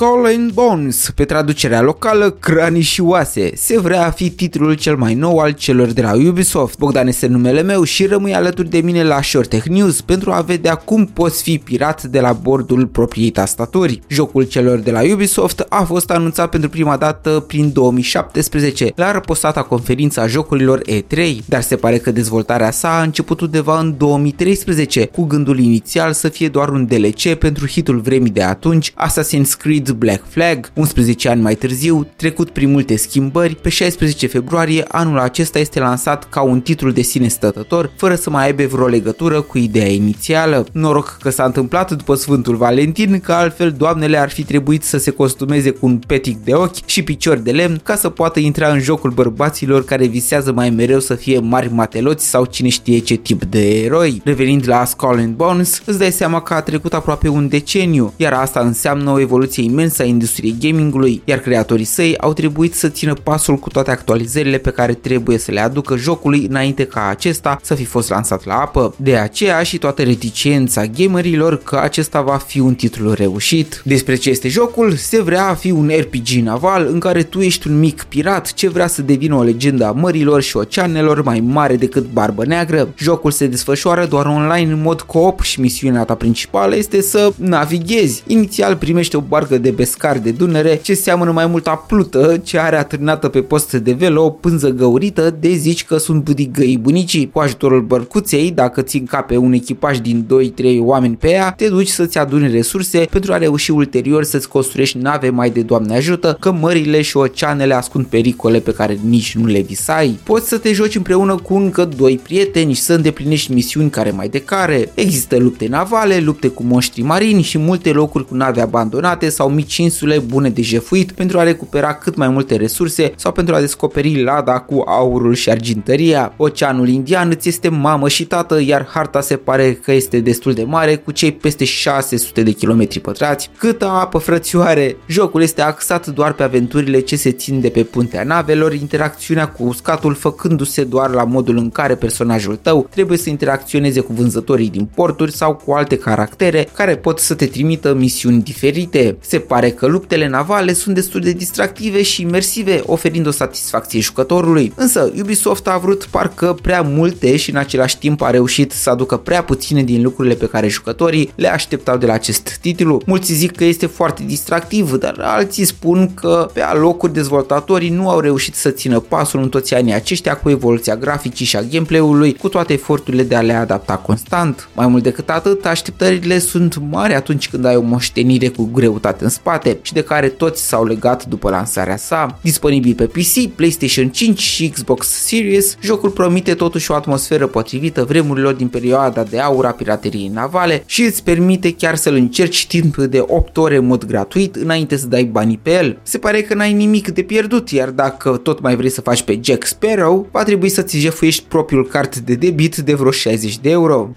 Skull and Bones, pe traducerea locală Cranii și oase, se vrea a fi titlul cel mai nou al celor de la Ubisoft. Bogdan este numele meu și rămâi alături de mine la Short Tech News pentru a vedea cum poți fi pirat de la bordul propriei tastaturi. Jocul celor de la Ubisoft a fost anunțat pentru prima dată prin 2017 la răpostata conferința jocurilor E3, dar se pare că dezvoltarea sa a început undeva în 2013 cu gândul inițial să fie doar un DLC pentru hitul vremii de atunci, Assassin's Creed Black Flag. 11 ani mai târziu, trecut prin multe schimbări, pe 16 februarie anul acesta este lansat ca un titlu de sine stătător, fără să mai aibă vreo legătură cu ideea inițială. Noroc că s-a întâmplat după Sfântul Valentin, că altfel doamnele ar fi trebuit să se costumeze cu un petic de ochi și picior de lemn ca să poată intra în jocul bărbaților care visează mai mereu să fie mari mateloți sau cine știe ce tip de eroi. Revenind la Skull and Bones, îți dai seama că a trecut aproape un deceniu, iar asta înseamnă o evoluție imensă a industriei gamingului, iar creatorii săi au trebuit să țină pasul cu toate actualizările pe care trebuie să le aducă jocului înainte ca acesta să fi fost lansat la apă. De aceea și toată reticența gamerilor că acesta va fi un titlu reușit. Despre ce este jocul? Se vrea a fi un RPG naval în care tu ești un mic pirat ce vrea să devină o legendă a mărilor și oceanelor mai mare decât Barbă Neagră. Jocul se desfășoară doar online în mod co-op și misiunea ta principală este să navighezi. Inițial primești o barcă de bescar de Dunăre ce seamănă mai mult a plută ce are atârnată pe post de velo o pânză găurită de zici că sunt budigăii bunicii. Cu ajutorul bărcuței, dacă ți încape un echipaj din 2-3 oameni pe ea, te duci să-ți aduni resurse pentru a reuși ulterior să-ți construiești nave mai de Doamne ajută, că mările și oceanele ascund pericole pe care nici nu le visai. Poți să te joci împreună cu încă doi prieteni și să îndeplinești misiuni care mai de care. Există lupte navale, lupte cu monștri marini și multe locuri cu nave abandonate sau mici insule bune de jefuit pentru a recupera cât mai multe resurse sau pentru a descoperi lada cu aurul și argintăria. Oceanul Indian îți este mamă și tată, iar harta se pare că este destul de mare cu cei peste 600 de kilometri pătrați. Câtă apă frățioare! Jocul este axat doar pe aventurile ce se țin de pe puntea navelor, interacțiunea cu uscatul făcându-se doar la modul în care personajul tău trebuie să interacționeze cu vânzătorii din porturi sau cu alte caractere care pot să te trimită misiuni diferite. Se pare că luptele navale sunt destul de distractive și imersive, oferind o satisfacție jucătorului. Însă Ubisoft a vrut parcă prea multe și în același timp a reușit să aducă prea puține din lucrurile pe care jucătorii le așteptau de la acest titlu. Mulți zic că este foarte distractiv, dar alții spun că pe alocuri dezvoltatorii nu au reușit să țină pasul în toți anii aceștia cu evoluția graficii și a gameplay-ului, cu toate eforturile de a le adapta constant. Mai mult decât atât, așteptările sunt mari atunci când ai o moștenire cu greutate în spate și de care toți s-au legat după lansarea sa. Disponibil pe PC, PlayStation 5 și Xbox Series, jocul promite totuși o atmosferă potrivită vremurilor din perioada de aur a pirateriei navale și îți permite chiar să-l încerci timp de 8 ore în mod gratuit înainte să dai banii pe el. Se pare că n-ai nimic de pierdut, iar dacă tot mai vrei să faci pe Jack Sparrow, va trebui să-ți jefuiești propriul card de debit de vreo 60 de euro.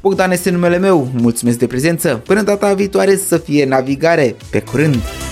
Bogdan este numele meu, mulțumesc de prezență, până data viitoare să fie navigare, pe curând!